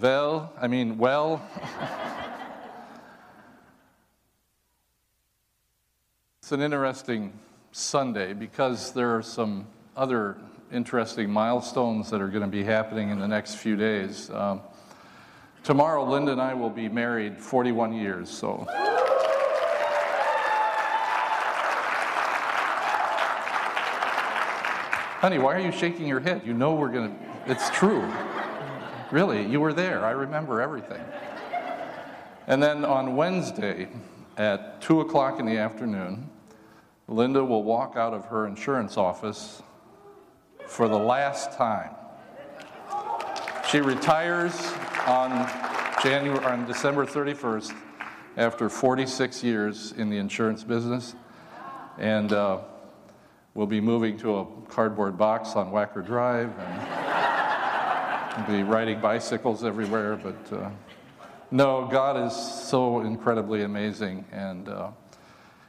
Well, I mean, well. it's an interesting Sunday because there are some other interesting milestones that are going to be happening in the next few days. Um, tomorrow, Linda and I will be married 41 years, so. Honey, why are you shaking your head? You know we're going to, it's true. Really, you were there. I remember everything. And then on Wednesday at 2 o'clock in the afternoon, Linda will walk out of her insurance office for the last time. She retires on, January, on December 31st after 46 years in the insurance business. And uh, we'll be moving to a cardboard box on Wacker Drive and be riding bicycles everywhere. But uh, no, God is so incredibly amazing. And uh,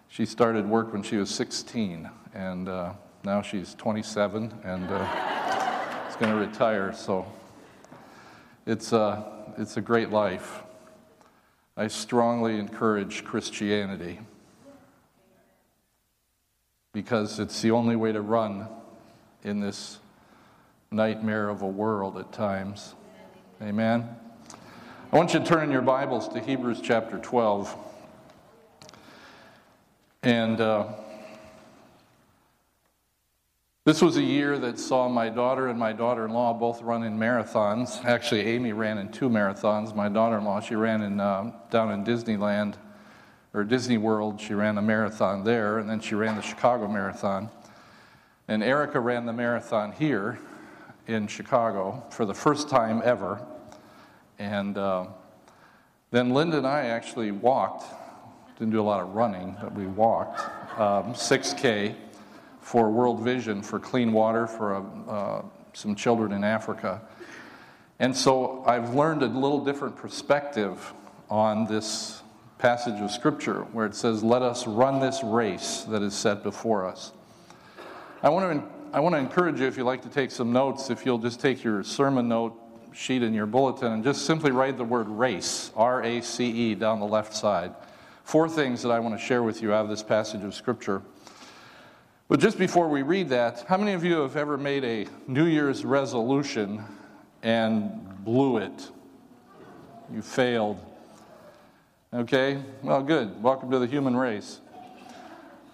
she started work when she was 16. And uh, now she's 27 and uh, is going to retire. So it's, uh, it's a great life. I strongly encourage Christianity because it's the only way to run in this nightmare of a world at times. Amen. I want you to turn in your Bibles to Hebrews chapter 12. And. Uh, this was a year that saw my daughter and my daughter in law both run in marathons. Actually, Amy ran in two marathons. My daughter in law, she ran in, uh, down in Disneyland or Disney World. She ran a marathon there, and then she ran the Chicago Marathon. And Erica ran the marathon here in Chicago for the first time ever. And uh, then Linda and I actually walked, didn't do a lot of running, but we walked um, 6K for World Vision for clean water for uh, some children in Africa. And so I've learned a little different perspective on this passage of Scripture where it says, Let us run this race that is set before us. I want to, I want to encourage you, if you'd like to take some notes, if you'll just take your sermon note sheet in your bulletin and just simply write the word race, R A C E, down the left side. Four things that I want to share with you out of this passage of Scripture. But just before we read that, how many of you have ever made a New Year's resolution and blew it? You failed. Okay? Well, good. Welcome to the human race.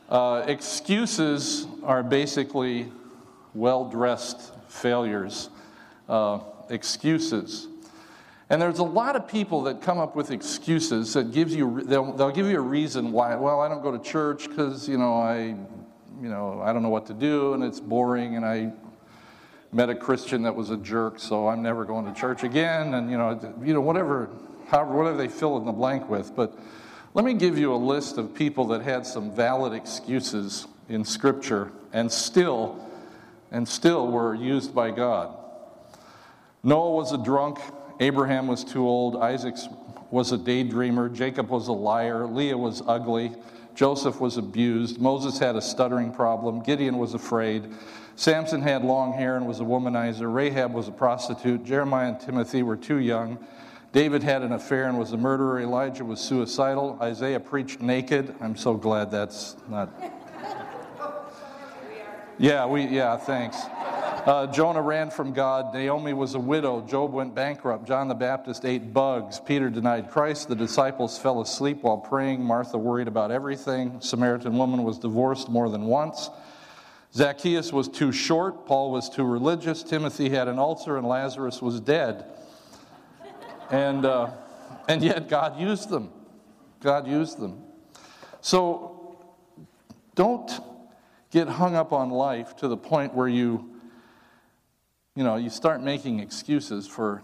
Uh, excuses are basically well dressed failures. Uh, excuses. And there's a lot of people that come up with excuses that gives you they'll, they'll give you a reason why. Well, I don't go to church because you know I you know, I don't know what to do and it's boring and I met a Christian that was a jerk, so I'm never going to church again and you know, you know whatever however whatever they fill in the blank with, but let me give you a list of people that had some valid excuses in scripture and still and still were used by God. Noah was a drunk, Abraham was too old, Isaac was a daydreamer, Jacob was a liar, Leah was ugly, Joseph was abused. Moses had a stuttering problem. Gideon was afraid. Samson had long hair and was a womanizer. Rahab was a prostitute. Jeremiah and Timothy were too young. David had an affair and was a murderer. Elijah was suicidal. Isaiah preached naked. I'm so glad that's not. Yeah, we yeah, thanks. Uh, Jonah ran from God. Naomi was a widow. Job went bankrupt. John the Baptist ate bugs. Peter denied Christ. The disciples fell asleep while praying. Martha worried about everything. Samaritan woman was divorced more than once. Zacchaeus was too short. Paul was too religious. Timothy had an ulcer, and Lazarus was dead. And, uh, and yet God used them. God used them. So don't get hung up on life to the point where you you know, you start making excuses for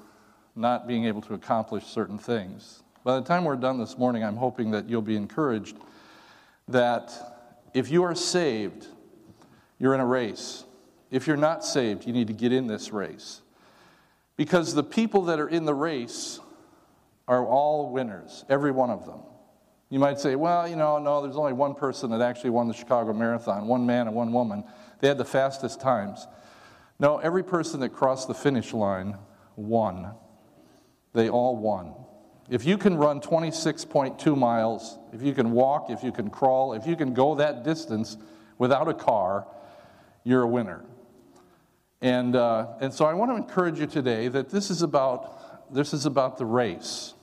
not being able to accomplish certain things. By the time we're done this morning, I'm hoping that you'll be encouraged that if you are saved, you're in a race. If you're not saved, you need to get in this race. Because the people that are in the race are all winners, every one of them. You might say, well, you know, no, there's only one person that actually won the Chicago Marathon, one man and one woman. They had the fastest times. No, every person that crossed the finish line won. they all won. If you can run 26.2 miles, if you can walk, if you can crawl, if you can go that distance without a car, you're a winner. And, uh, and so I want to encourage you today that this is about, this is about the race.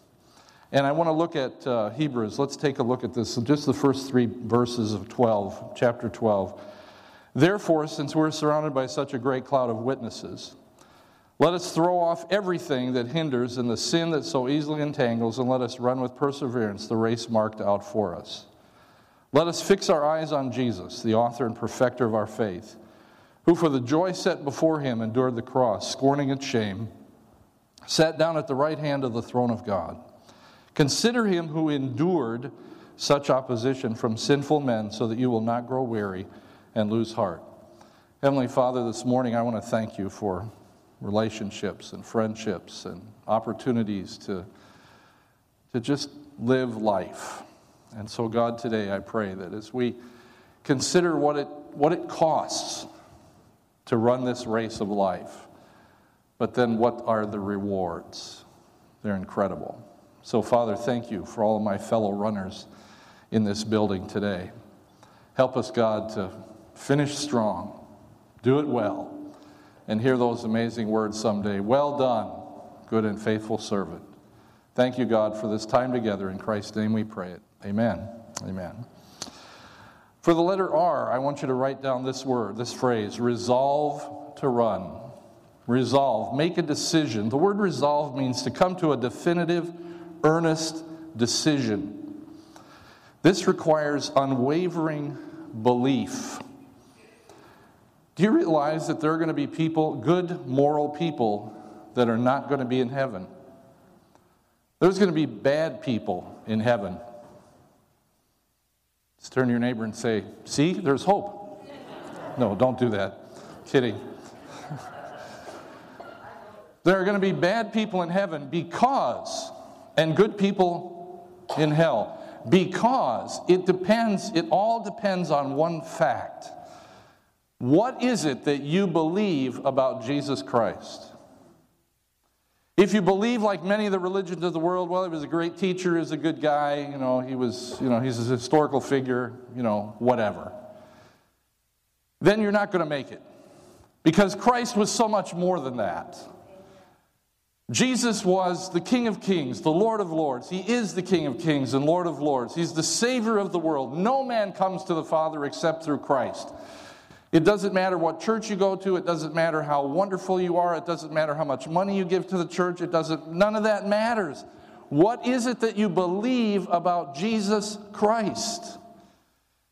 And I want to look at uh, Hebrews. Let's take a look at this, just the first three verses of 12, chapter 12. Therefore, since we're surrounded by such a great cloud of witnesses, let us throw off everything that hinders and the sin that so easily entangles, and let us run with perseverance the race marked out for us. Let us fix our eyes on Jesus, the author and perfecter of our faith, who for the joy set before him endured the cross, scorning its shame, sat down at the right hand of the throne of God. Consider him who endured such opposition from sinful men, so that you will not grow weary and lose heart. Heavenly Father, this morning I want to thank you for relationships and friendships and opportunities to, to just live life. And so, God, today I pray that as we consider what it, what it costs to run this race of life, but then what are the rewards? They're incredible. So, Father, thank you for all of my fellow runners in this building today. Help us, God, to finish strong, do it well and hear those amazing words someday. Well done, good and faithful servant. Thank you, God, for this time together. In Christ's name we pray it. Amen. Amen. For the letter R, I want you to write down this word, this phrase resolve to run. Resolve, make a decision. The word resolve means to come to a definitive, earnest decision. This requires unwavering belief. Do you realize that there are going to be people, good, moral people, that are not going to be in heaven? There's going to be bad people in heaven. Let's turn to your neighbor and say, See, there's hope. No, don't do that. Kidding. there are going to be bad people in heaven because, and good people in hell, because it depends, it all depends on one fact what is it that you believe about Jesus Christ? If you believe, like many of the religions of the world, well, he was a great teacher, he was a good guy, you know, he was, you know, he's a historical figure, you know, whatever, then you're not going to make it. Because Christ was so much more than that. Jesus was the King of Kings, the Lord of Lords. He is the King of Kings and Lord of Lords. He's the Savior of the world. No man comes to the Father except through Christ. It doesn't matter what church you go to, it doesn't matter how wonderful you are, it doesn't matter how much money you give to the church, it doesn't none of that matters. What is it that you believe about Jesus Christ?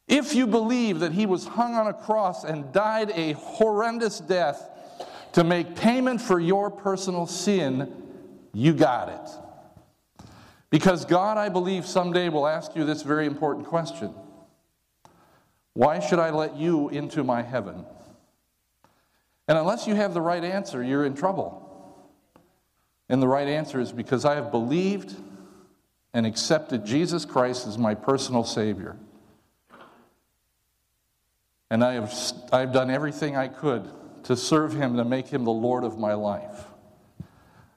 If you believe that he was hung on a cross and died a horrendous death to make payment for your personal sin, you got it. Because God, I believe, someday will ask you this very important question why should I let you into my heaven? And unless you have the right answer, you're in trouble. And the right answer is because I have believed and accepted Jesus Christ as my personal Savior. And I have I've done everything I could to serve Him, to make Him the Lord of my life.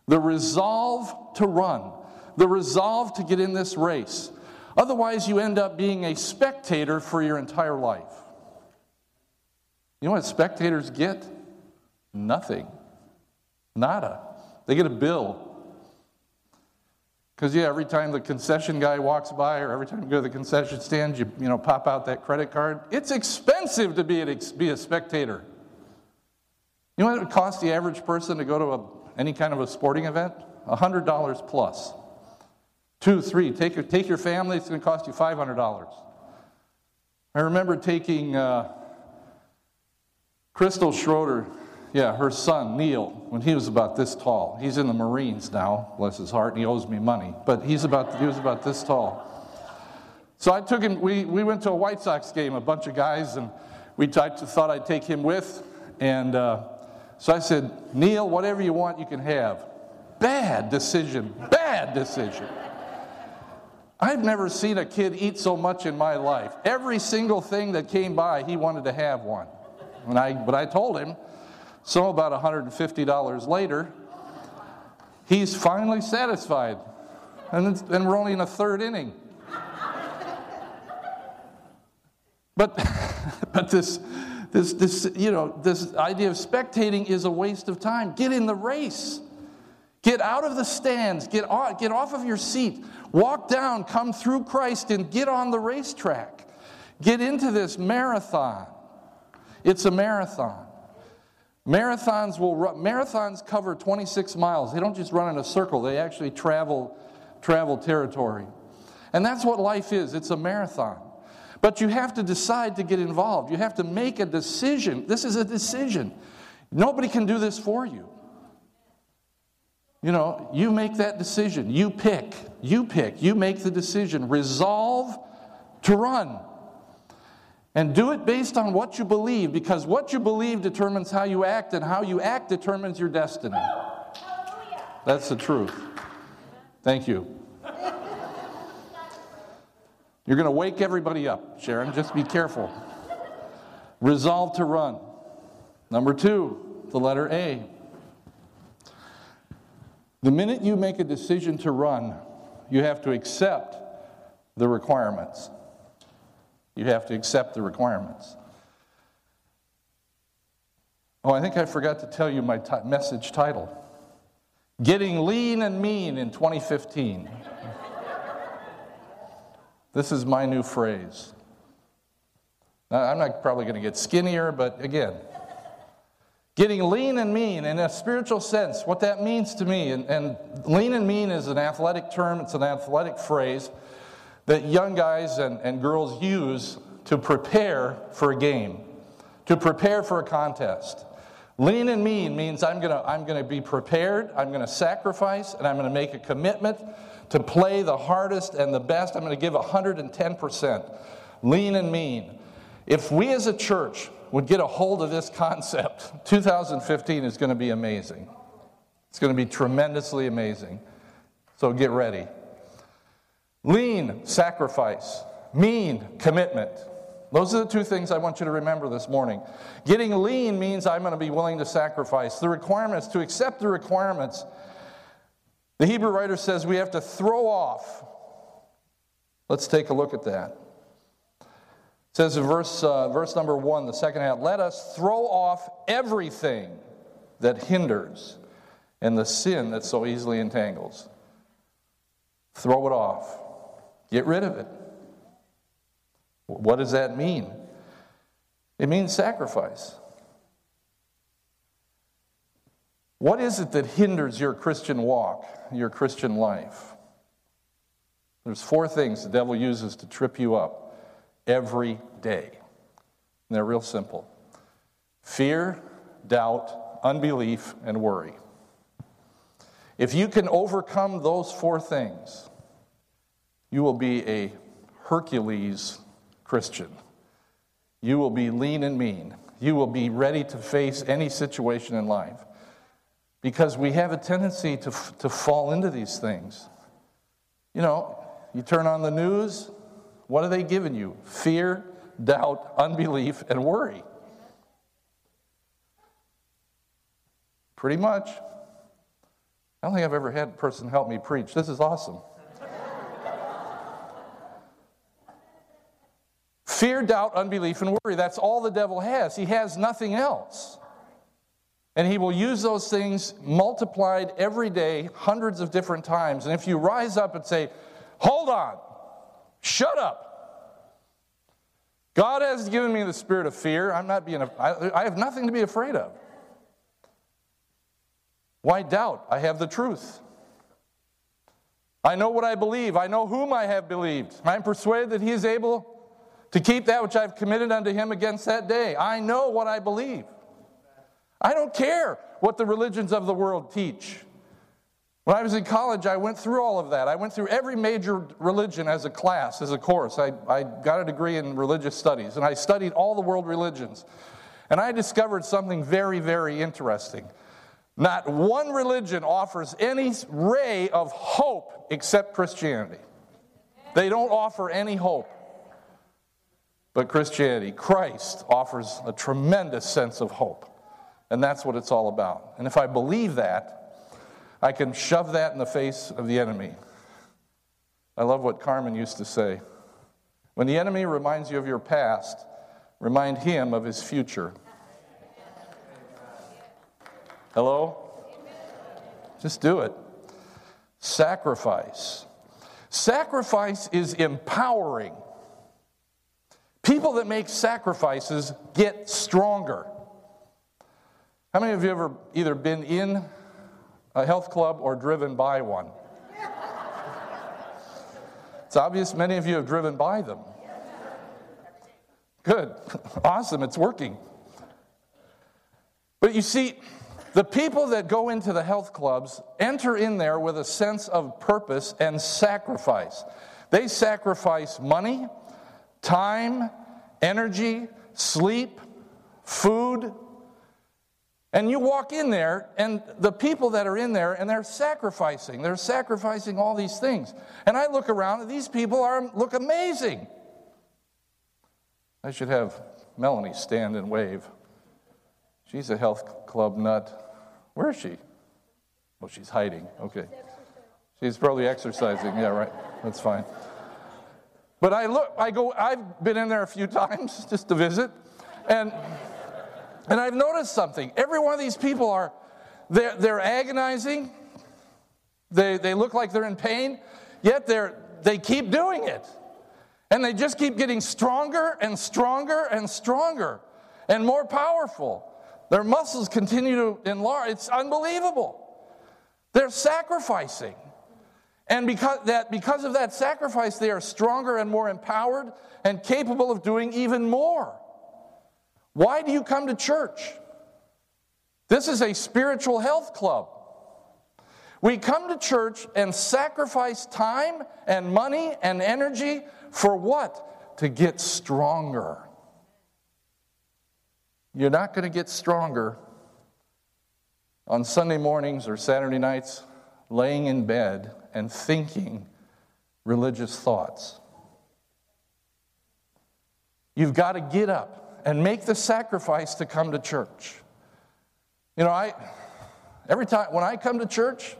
The resolve to run, the resolve to get in this race, Otherwise, you end up being a spectator for your entire life. You know what spectators get? Nothing. Nada. They get a bill. Because, yeah, every time the concession guy walks by or every time you go to the concession stand, you, you know, pop out that credit card. It's expensive to be, a be a spectator. You know what it would cost the average person to go to a, any kind of a sporting event? $100 plus. Two, three, take your, take your family, it's going to cost you $500. I remember taking uh, Crystal Schroeder, yeah, her son, Neil, when he was about this tall. He's in the Marines now, bless his heart, and he owes me money, but he's about, he was about this tall. So I took him, we, we went to a White Sox game, a bunch of guys, and we thought I'd take him with. And uh, so I said, Neil, whatever you want, you can have. Bad decision, bad decision. I've never seen a kid eat so much in my life. Every single thing that came by, he wanted to have one. And I, but I told him, so about $150 later, He's finally satisfied. And, and we're only in a third inning. But, but this, this, this, you know, this idea of spectating is a waste of time. Get in the race. Get out of the stands. Get off, get off of your seat. Walk down, come through Christ, and get on the racetrack. Get into this marathon. It's a marathon. Marathons will marathons cover 26 miles. They don't just run in a circle, they actually travel, travel territory. And that's what life is. It's a marathon. But you have to decide to get involved. You have to make a decision. This is a decision. Nobody can do this for you. You know, you make that decision. You pick. You pick. You make the decision. Resolve to run. And do it based on what you believe, because what you believe determines how you act, and how you act determines your destiny. That's the truth. Thank you. You're going to wake everybody up, Sharon. Just be careful. Resolve to run. Number two, the letter A. The minute you make a decision to run, you have to accept the requirements. You have to accept the requirements. Oh, I think I forgot to tell you my t- message title Getting Lean and Mean in 2015. This is my new phrase. Now, I'm not probably going to get skinnier, but again, getting lean and mean in a spiritual sense, what that means to me, and, and lean and mean is an athletic term, it's an athletic phrase that young guys and, and girls use to prepare for a game, to prepare for a contest. Lean and mean means I'm going to I'm going to be prepared, I'm going to sacrifice, and I'm going to make a commitment to play the hardest and the best. I'm going to give 110%. Lean and mean. If we as a church would get a hold of this concept, 2015 is going to be amazing. It's going to be tremendously amazing. So get ready. Lean, sacrifice. Mean, commitment. Those are the two things I want you to remember this morning. Getting lean means I'm going to be willing to sacrifice. The requirements, to accept the requirements, the Hebrew writer says we have to throw off. Let's take a look at that. It says in verse, uh, verse number one, the second half, let us throw off everything that hinders and the sin that so easily entangles. Throw it off. Get rid of it. What does that mean? It means sacrifice. What is it that hinders your Christian walk, your Christian life? There's four things the devil uses to trip you up every day. And they're real simple fear, doubt, unbelief, and worry. If you can overcome those four things, you will be a Hercules Christian. You will be lean and mean. You will be ready to face any situation in life because we have a tendency to, to fall into these things. You know, you turn on the news, what are they giving you? Fear, doubt, unbelief, and worry. Pretty much. I don't think I've ever had a person help me preach. This is awesome. Fear, doubt, unbelief, and worry. That's all the devil has. He has nothing else. And he will use those things multiplied every day, hundreds of different times. And if you rise up and say, Hold on, shut up. God has given me the spirit of fear. I'm not being, I, I have nothing to be afraid of. Why doubt? I have the truth. I know what I believe. I know whom I have believed. I'm persuaded that he is able to keep that which I've committed unto him against that day. I know what I believe. I don't care what the religions of the world teach. When I was in college, I went through all of that. I went through every major religion as a class, as a course. I, I got a degree in religious studies, and I studied all the world religions. And I discovered something very, very interesting. Not one religion offers any ray of hope except Christianity. They don't offer any hope. But Christianity, Christ, offers a tremendous sense of hope. And that's what it's all about. And if I believe that, I can shove that in the face of the enemy. I love what Carmen used to say. When the enemy reminds you of your past, remind him of his future. Hello? Just do it. Sacrifice. Sacrifice is empowering. People that make sacrifices get stronger. How many of you ever either been in a health club or driven by one? It's obvious many of you have driven by them. Good. Awesome. It's working. But you see, the people that go into the health clubs enter in there with a sense of purpose and sacrifice. They sacrifice money, time, energy, sleep, food, and you walk in there, and the people that are in there, and they're sacrificing. They're sacrificing all these things. And I look around, and these people are, look amazing. I should have Melanie stand and wave. She's a health club nut. Where is she? Oh, she's hiding. Okay. She's probably exercising. Yeah, right. That's fine. But I look, I go, I've been in there a few times just to visit. And and I've noticed something. Every one of these people are, they're, they're agonizing. They, they look like they're in pain, yet they're, they keep doing it. And they just keep getting stronger and stronger and stronger and more powerful. Their muscles continue to enlarge. It's unbelievable. They're sacrificing. And because, that, because of that sacrifice, they are stronger and more empowered and capable of doing even more. Why do you come to church? This is a spiritual health club. We come to church and sacrifice time and money and energy for what? To get stronger. You're not going to get stronger on Sunday mornings or Saturday nights laying in bed and thinking religious thoughts. You've got to get up and make the sacrifice to come to church. You know, I every time when I come to church,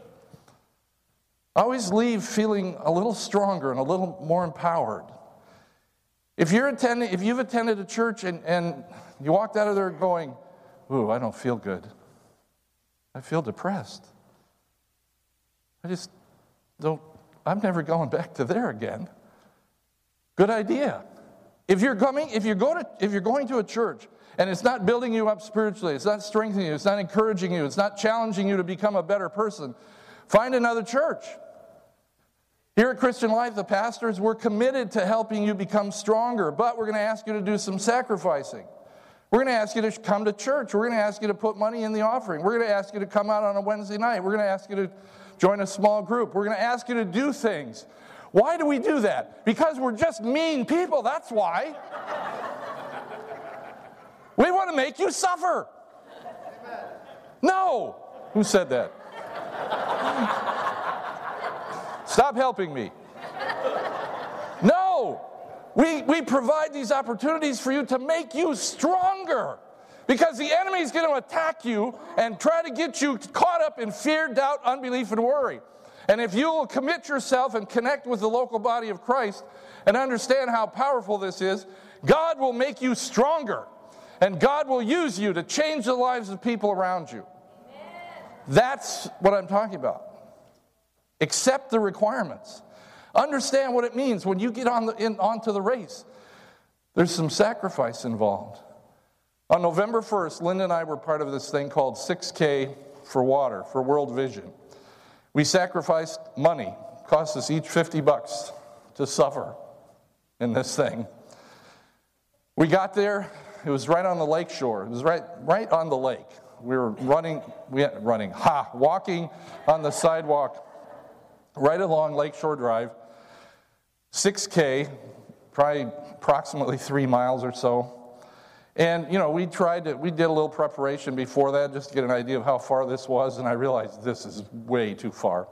I always leave feeling a little stronger and a little more empowered. If you're attending, if you've attended a church and, and you walked out of there going, Ooh, I don't feel good. I feel depressed. I just don't, I'm never going back to there again. Good idea. If you're coming, if you go to, if you're going to a church and it's not building you up spiritually, it's not strengthening you, it's not encouraging you, it's not challenging you to become a better person, find another church. Here at Christian Life, the pastors, we're committed to helping you become stronger, but we're going to ask you to do some sacrificing. We're going to ask you to come to church. We're going to ask you to put money in the offering. We're going to ask you to come out on a Wednesday night. We're going to ask you to join a small group. We're going to ask you to do things why do we do that? Because we're just mean people, that's why. we want to make you suffer. No. Who said that? Stop helping me. No. We, we provide these opportunities for you to make you stronger. Because the enemy is going to attack you and try to get you caught up in fear, doubt, unbelief, and worry. And if you will commit yourself and connect with the local body of Christ and understand how powerful this is, God will make you stronger. And God will use you to change the lives of people around you. That's what I'm talking about. Accept the requirements. Understand what it means when you get on the, in, onto the race. There's some sacrifice involved. On November 1st, Linda and I were part of this thing called 6K for Water, for World Vision. We sacrificed money, cost us each 50 bucks to suffer in this thing. We got there, it was right on the lake shore. It was right, right on the lake. We were running, we running, ha, walking on the sidewalk right along Lakeshore Drive, 6K, probably approximately three miles or so. And, you know, we tried to, we did a little preparation before that just to get an idea of how far this was, and I realized this is way too far.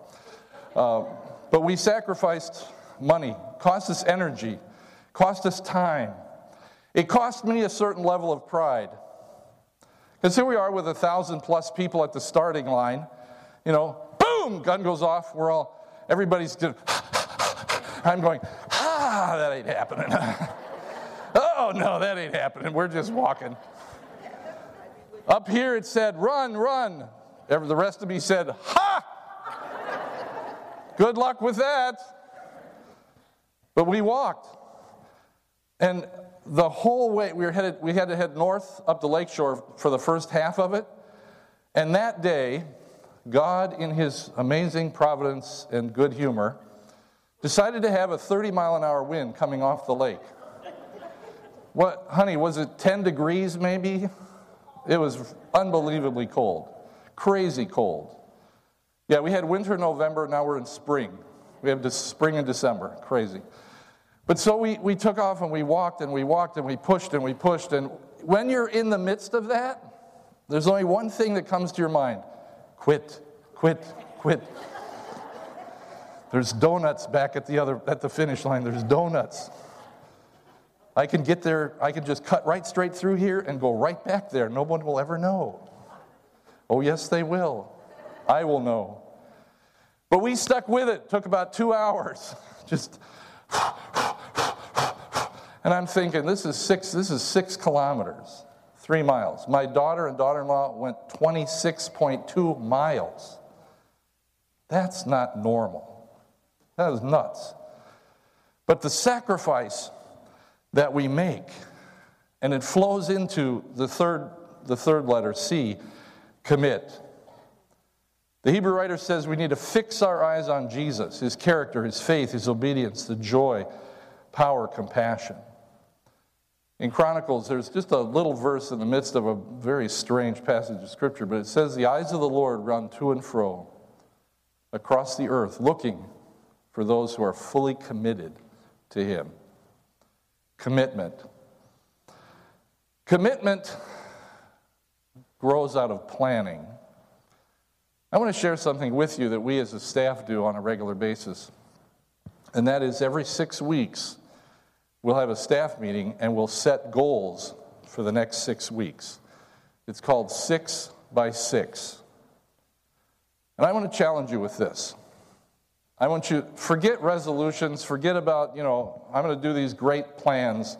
Uh, but we sacrificed money, cost us energy, cost us time. It cost me a certain level of pride. Because here we are with a thousand plus people at the starting line, you know, boom, gun goes off. We're all, everybody's I'm going, ah, that ain't happening. oh, no, that ain't happening. We're just walking. Up here it said, run, run. The rest of me said, ha! Good luck with that. But we walked. And the whole way, we, were headed, we had to head north up the lakeshore for the first half of it. And that day, God, in his amazing providence and good humor, decided to have a 30 mile an hour wind coming off the lake. What, honey, was it 10 degrees maybe? It was unbelievably cold, crazy cold. Yeah, we had winter in November, now we're in spring. We have spring and December, crazy. But so we, we took off and we walked and we walked and we pushed and we pushed. And when you're in the midst of that, there's only one thing that comes to your mind quit, quit, quit. There's donuts back at the other at the finish line. There's donuts. I can get there, I can just cut right straight through here and go right back there. No one will ever know. Oh, yes, they will. I will know. But we stuck with it. took about two hours. Just and I'm thinking, this is six, this is six kilometers, three miles. My daughter and daughter in law went 26.2 miles. That's not normal. That is nuts. But the sacrifice that we make, and it flows into the third, the third letter, C, commit. The Hebrew writer says we need to fix our eyes on Jesus, his character, his faith, his obedience, the joy, power, compassion. In Chronicles, there's just a little verse in the midst of a very strange passage of Scripture, but it says, The eyes of the Lord run to and fro across the earth, looking for those who are fully committed to Him. Commitment. Commitment grows out of planning. I want to share something with you that we as a staff do on a regular basis. And that is every six weeks, we'll have a staff meeting and we'll set goals for the next six weeks. It's called Six by Six. And I want to challenge you with this. I want you forget resolutions, forget about, you know, I'm going to do these great plans.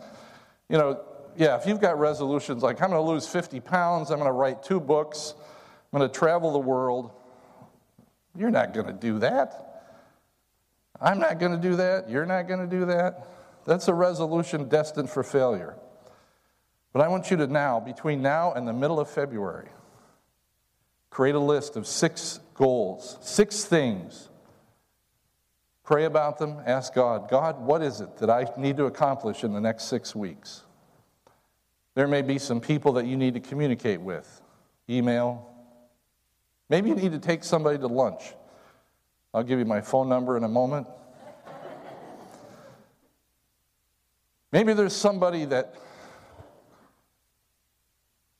You know, yeah, if you've got resolutions like I'm going to lose 50 pounds, I'm going to write two books, I'm going to travel the world, you're not going to do that. I'm not going to do that. You're not going to do that. That's a resolution destined for failure. But I want you to now, between now and the middle of February, create a list of six goals, six things. Pray about them. Ask God, God, what is it that I need to accomplish in the next six weeks? There may be some people that you need to communicate with email, Maybe you need to take somebody to lunch. I'll give you my phone number in a moment. Maybe there's somebody that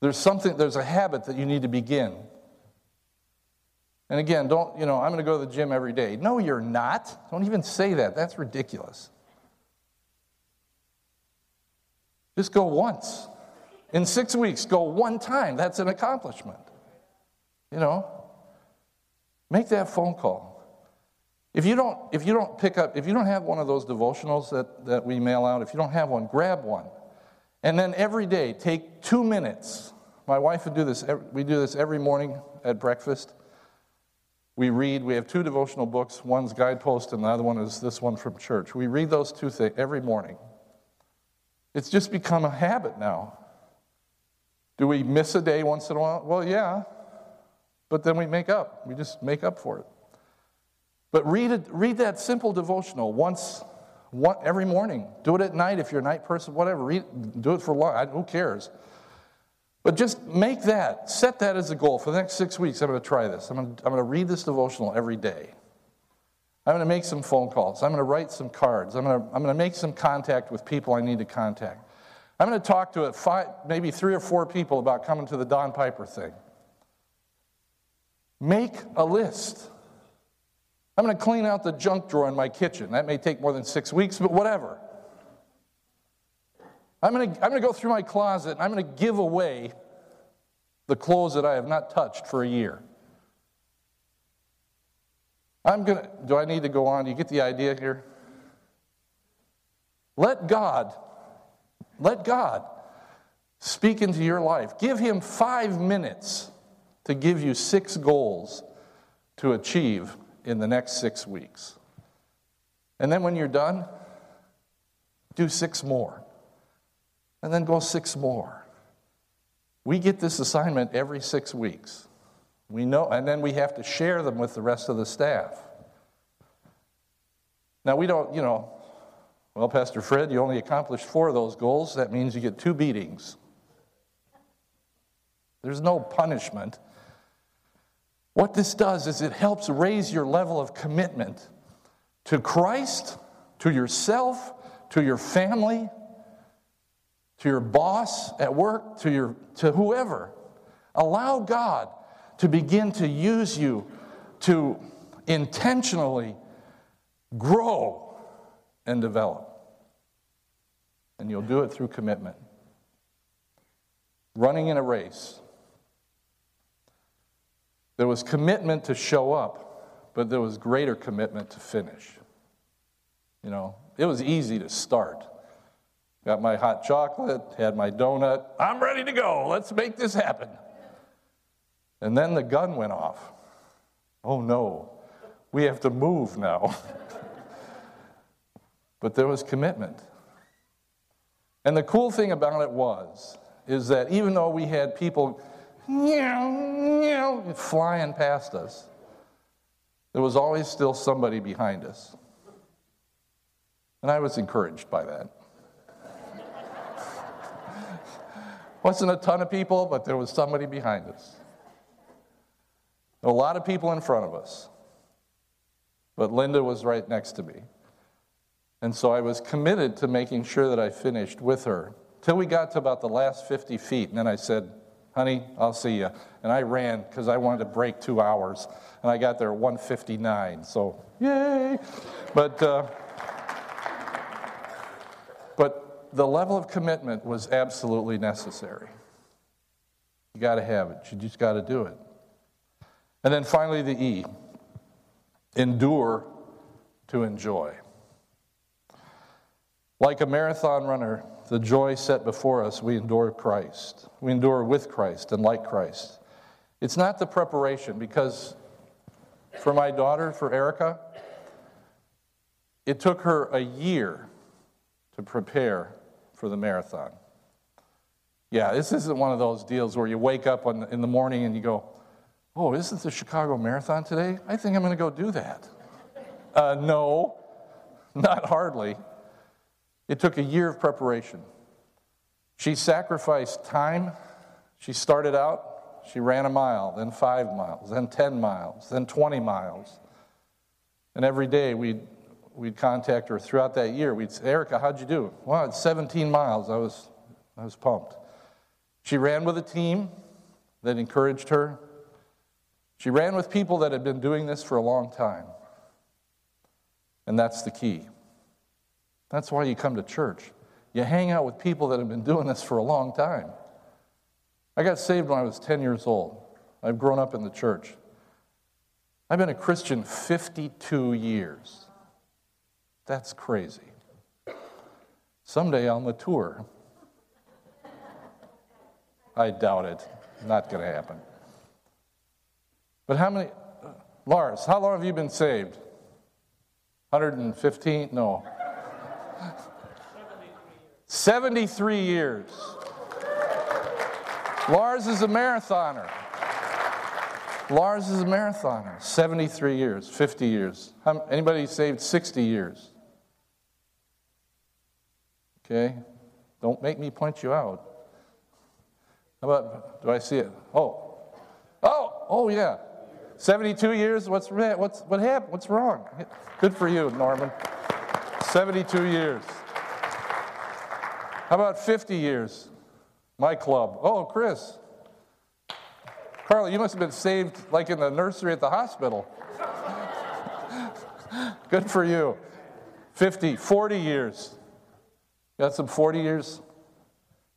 there's something, there's a habit that you need to begin. And again, don't, you know, I'm going to go to the gym every day. No, you're not. Don't even say that. That's ridiculous. Just go once. In six weeks, go one time. That's an accomplishment. You know, Make that phone call. If you don't, if you don't pick up, if you don't have one of those devotionals that, that we mail out, if you don't have one, grab one. And then every day, take two minutes. My wife would do this, we do this every morning at breakfast. We read, we have two devotional books. One's Guidepost, and the other one is this one from church. We read those two things every morning. It's just become a habit now. Do we miss a day once in a while? Well, yeah. But then we make up. We just make up for it. But read, it, read that simple devotional once, one, every morning. Do it at night if you're a night person, whatever. Read, do it for long. Who cares? But just make that, set that as a goal. For the next six weeks, I'm going to try this. I'm going to, I'm going to read this devotional every day. I'm going to make some phone calls. I'm going to write some cards. I'm going to, I'm going to make some contact with people I need to contact. I'm going to talk to five, maybe three or four people about coming to the Don Piper thing. Make a list. I'm going to clean out the junk drawer in my kitchen. That may take more than six weeks, but whatever. I'm going to, I'm going to go through my closet and I'm going to give away the clothes that I have not touched for a year. I'm going to, do I need to go on? You get the idea here? Let God, let God speak into your life. Give Him five minutes to give you six goals to achieve in the next six weeks. And then when you're done, do six more. And then go six more. We get this assignment every six weeks. We know, and then we have to share them with the rest of the staff. Now, we don't, you know, well, Pastor Fred, you only accomplished four of those goals. That means you get two beatings. There's no punishment. What this does is it helps raise your level of commitment to Christ, to yourself, to your family, to your boss at work, to, your, to whoever. Allow God to begin to use you to intentionally grow and develop. And you'll do it through commitment. Running in a race. There was commitment to show up, but there was greater commitment to finish. You know, it was easy to start. Got my hot chocolate, had my donut. I'm ready to go. Let's make this happen. And then the gun went off. Oh no, we have to move now. but there was commitment. And the cool thing about it was, is that even though we had people flying past us, there was always still somebody behind us. And I was encouraged by that. Wasn't a ton of people, but there was somebody behind us. A lot of people in front of us. But Linda was right next to me. And so I was committed to making sure that I finished with her till we got to about the last 50 feet. And then I said, honey, I'll see you. And I ran because I wanted to break two hours. And I got there at 159. So, yay. But, uh, but the level of commitment was absolutely necessary. You got to have it. You just got to do it. And then finally, the E endure to enjoy. Like a marathon runner, the joy set before us, we endure Christ. We endure with Christ and like Christ. It's not the preparation, because for my daughter, for Erica, it took her a year to prepare for the marathon. Yeah, this isn't one of those deals where you wake up in the morning and you go, Oh, isn't the Chicago Marathon today? I think I'm going to go do that. Uh, no, not hardly. It took a year of preparation. She sacrificed time. She started out, she ran a mile, then five miles, then 10 miles, then 20 miles. And every day we'd, we'd contact her throughout that year. We'd say, Erica, how'd you do? Well, it's 17 miles. I was, I was pumped. She ran with a team that encouraged her. She ran with people that had been doing this for a long time. And that's the key. That's why you come to church. You hang out with people that have been doing this for a long time. I got saved when I was 10 years old. I've grown up in the church. I've been a Christian 52 years. That's crazy. Someday I'll mature. I doubt it. Not going to happen. But how many, Lars, how long have you been saved? 115? No. 73 years. Lars is a marathoner. Lars is a marathoner. 73 years, 50 years. How, anybody saved 60 years? Okay? Don't make me point you out. How about, do I see it? Oh. Oh, oh yeah. 72 years? What's, what's, what happened? What's wrong? Good for you, Norman. 72 years. How about 50 years? My club. Oh, Chris. Carla, you must have been saved like in the nursery at the hospital. Good for you. 50, 40 years. Got some 40 years?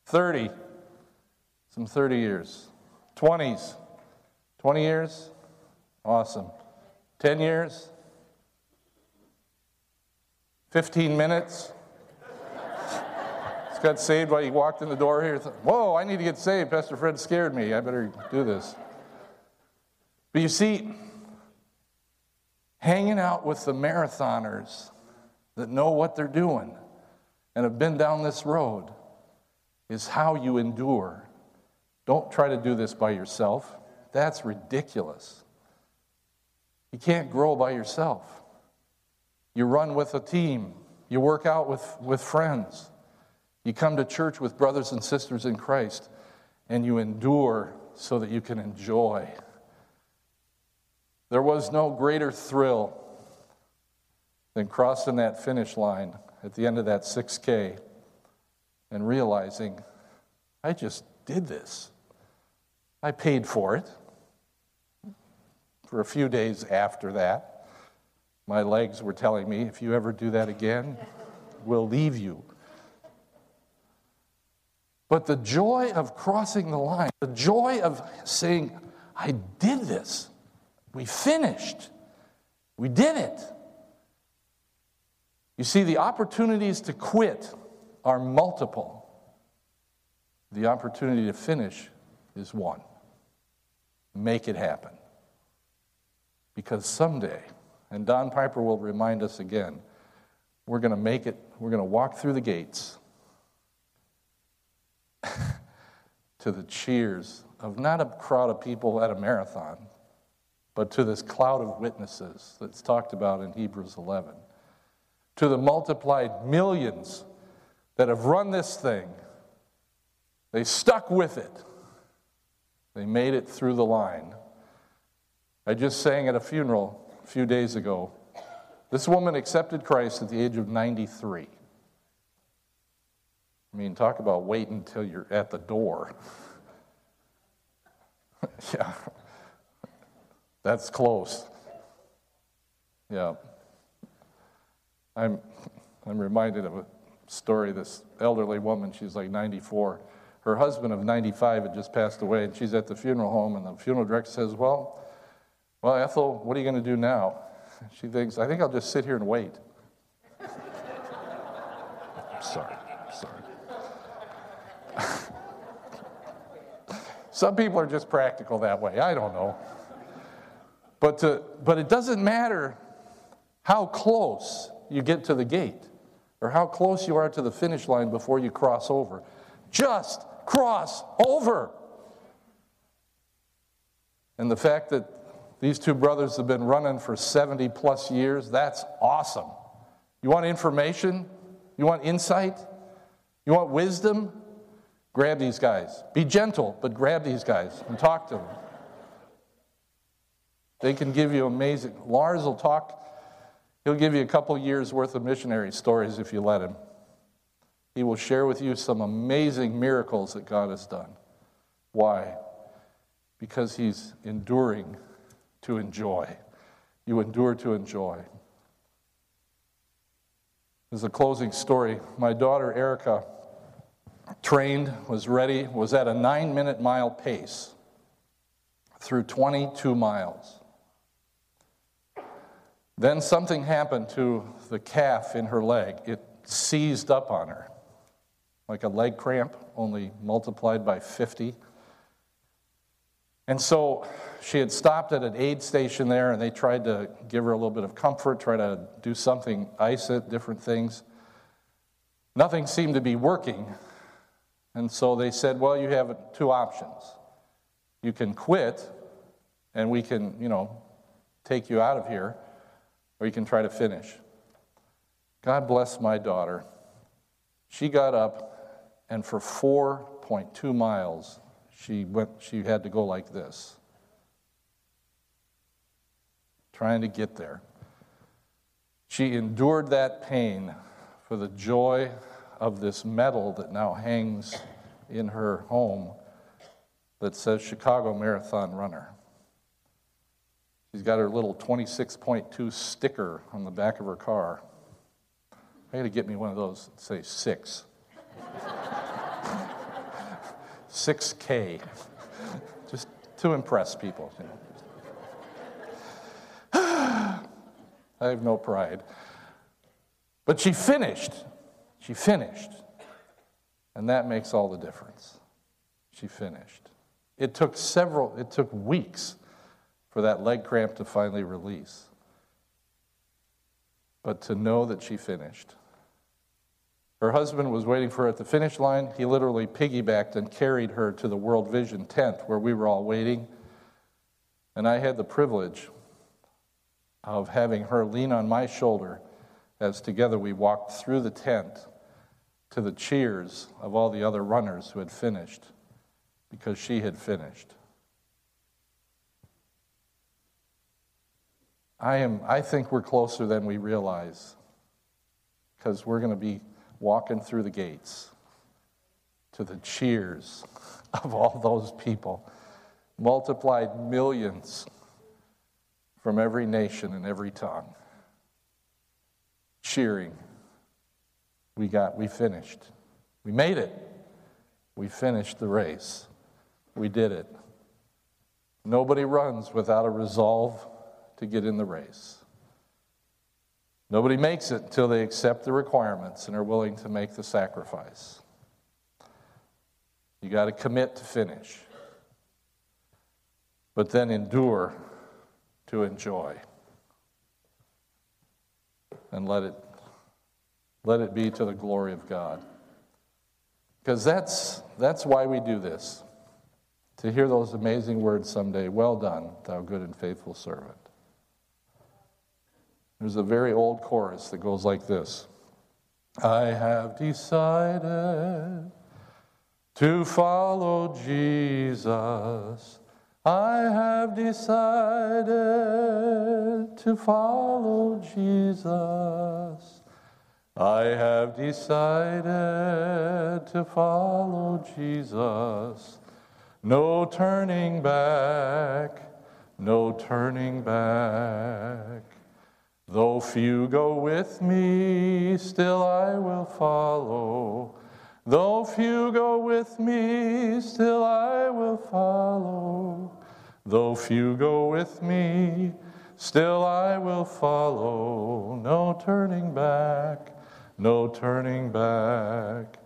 30. Some 30 years. 20s. 20 years? Awesome. 10 years? 15 minutes. got saved while he walked in the door here. Whoa, I need to get saved. Pastor Fred scared me. I better do this. But you see, hanging out with the marathoners that know what they're doing and have been down this road is how you endure. Don't try to do this by yourself. That's ridiculous. You can't grow by yourself. You run with a team, you work out with, with friends, you come to church with brothers and sisters in Christ, and you endure so that you can enjoy. There was no greater thrill than crossing that finish line at the end of that 6K and realizing, I just did this. I paid for it. For a few days after that, my legs were telling me, if you ever do that again, we'll leave you. But the joy of crossing the line, the joy of saying, I did this, we finished, we did it. You see, the opportunities to quit are multiple. The opportunity to finish is one. Make it happen. Because someday, and Don Piper will remind us again, we're going to make it, we're going to walk through the gates to the cheers of not a crowd of people at a marathon, but to this cloud of witnesses that's talked about in Hebrews 11, to the multiplied millions that have run this thing. They stuck with it. They made it through the line. I just sang at a funeral a few days ago. This woman accepted Christ at the age of 93. I mean, talk about waiting until you're at the door. yeah, that's close. Yeah. I'm, I'm reminded of a story this elderly woman, she's like 94. Her husband of 95 had just passed away, and she's at the funeral home, and the funeral director says, Well, well, Ethel, what are you going to do now? She thinks, I think I'll just sit here and wait. I'm sorry, I'm sorry. Some people are just practical that way. I don't know. But, to, but it doesn't matter how close you get to the gate or how close you are to the finish line before you cross over. Just cross over. And the fact that these two brothers have been running for 70 plus years. That's awesome. You want information? You want insight? You want wisdom? Grab these guys. Be gentle, but grab these guys and talk to them. They can give you amazing. Lars will talk, he'll give you a couple years worth of missionary stories if you let him. He will share with you some amazing miracles that God has done. Why? Because he's enduring to enjoy. You endure to enjoy. As a closing story, my daughter Erica trained, was ready, was at a nine minute mile pace through 22 miles. Then something happened to the calf in her leg. It seized up on her, like a leg cramp, only multiplied by 50. And so she had stopped at an aid station there, and they tried to give her a little bit of comfort, try to do something, ice it, different things. Nothing seemed to be working. And so they said, Well, you have two options. You can quit, and we can, you know, take you out of here, or you can try to finish. God bless my daughter. She got up, and for 4.2 miles, she, went, she had to go like this, trying to get there. She endured that pain for the joy of this medal that now hangs in her home that says Chicago Marathon Runner. She's got her little 26.2 sticker on the back of her car. I got to get me one of those say six. 6K, just to impress people. You know. I have no pride. But she finished. She finished. And that makes all the difference. She finished. It took several, it took weeks for that leg cramp to finally release. But to know that she finished. Her husband was waiting for her at the finish line. He literally piggybacked and carried her to the World Vision tent where we were all waiting. And I had the privilege of having her lean on my shoulder as together we walked through the tent to the cheers of all the other runners who had finished because she had finished. I, am, I think we're closer than we realize because we're going to be walking through the gates to the cheers of all those people, multiplied millions from every nation and every tongue, cheering. We got, we finished. We made it. We finished the race. We did it. Nobody runs without a resolve to get in the race. Nobody makes it until they accept the requirements and are willing to make the sacrifice. You got to commit to finish, but then endure to enjoy. And let it, let it be to the glory of God. Because that's, that's why we do this. To hear those amazing words someday, well done, thou good and faithful servant. There's a very old chorus that goes like this I have decided to follow Jesus. I have decided to follow Jesus. I have decided to follow Jesus. No turning back, no turning back. Though few go with me, still I will follow. Though few go with me, still I will follow. Though few go with me, still I will follow. No turning back, no turning back.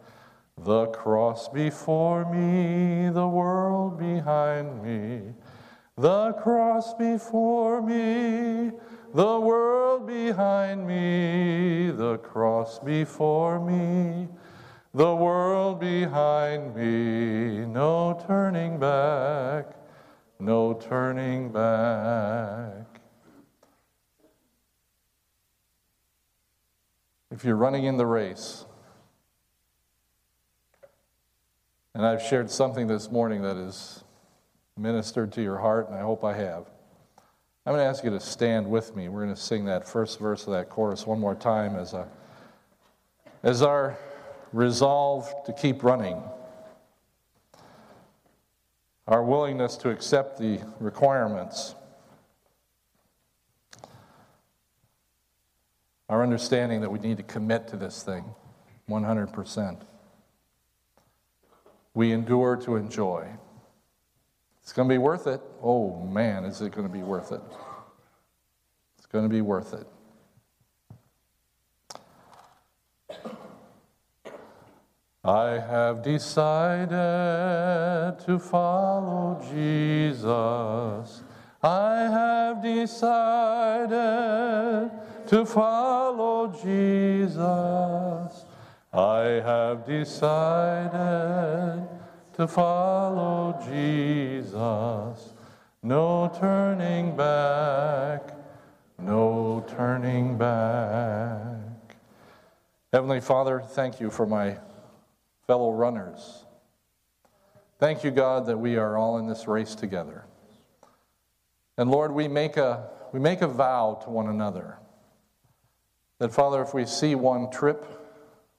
The cross before me, the world behind me. The cross before me, the world behind me, the cross before me, the world behind me, no turning back, no turning back. If you're running in the race, and I've shared something this morning that has ministered to your heart, and I hope I have. I'm going to ask you to stand with me. We're going to sing that first verse of that chorus one more time as, a, as our resolve to keep running, our willingness to accept the requirements, our understanding that we need to commit to this thing 100%. We endure to enjoy. It's going to be worth it. Oh man, is it going to be worth it? It's going to be worth it. I have decided to follow Jesus. I have decided to follow Jesus. I have decided to follow Jesus. No turning back, no turning back. Heavenly Father, thank you for my fellow runners. Thank you, God, that we are all in this race together. And Lord, we make a, we make a vow to one another that, Father, if we see one trip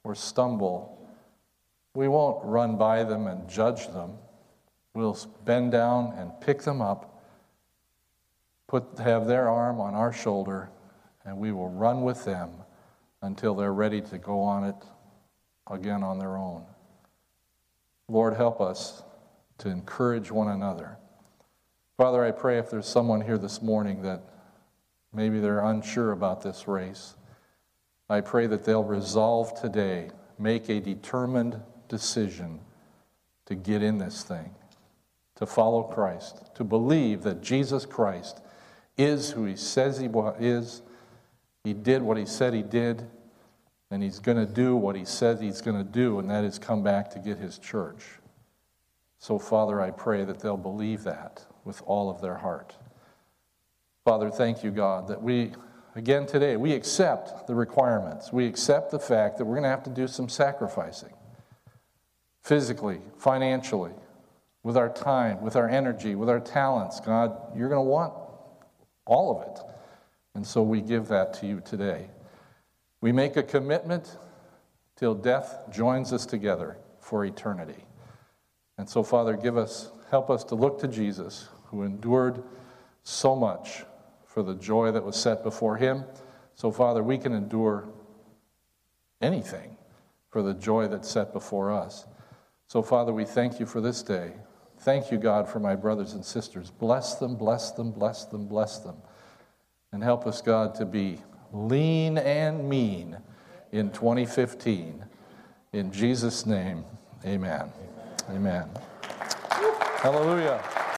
or stumble, we won't run by them and judge them. We'll bend down and pick them up, put, have their arm on our shoulder, and we will run with them until they're ready to go on it again on their own. Lord, help us to encourage one another. Father, I pray if there's someone here this morning that maybe they're unsure about this race, I pray that they'll resolve today, make a determined decision to get in this thing, to follow Christ, to believe that Jesus Christ is who he says he is. He did what he said he did, and he's going to do what he said he's going to do, and that is come back to get his church. So, Father, I pray that they'll believe that with all of their heart. Father, thank you, God, that we, again today, we accept the requirements. We accept the fact that we're going to have to do some sacrificing physically, financially, with our time, with our energy, with our talents. God, you're going to want all of it. And so we give that to you today. We make a commitment till death joins us together for eternity. And so, Father, give us, help us to look to Jesus, who endured so much for the joy that was set before him. So, Father, we can endure anything for the joy that's set before us. So, Father, we thank you for this day. Thank you, God, for my brothers and sisters. Bless them, bless them, bless them, bless them. And help us, God, to be lean and mean in 2015. In Jesus' name, amen. Amen. amen. Hallelujah.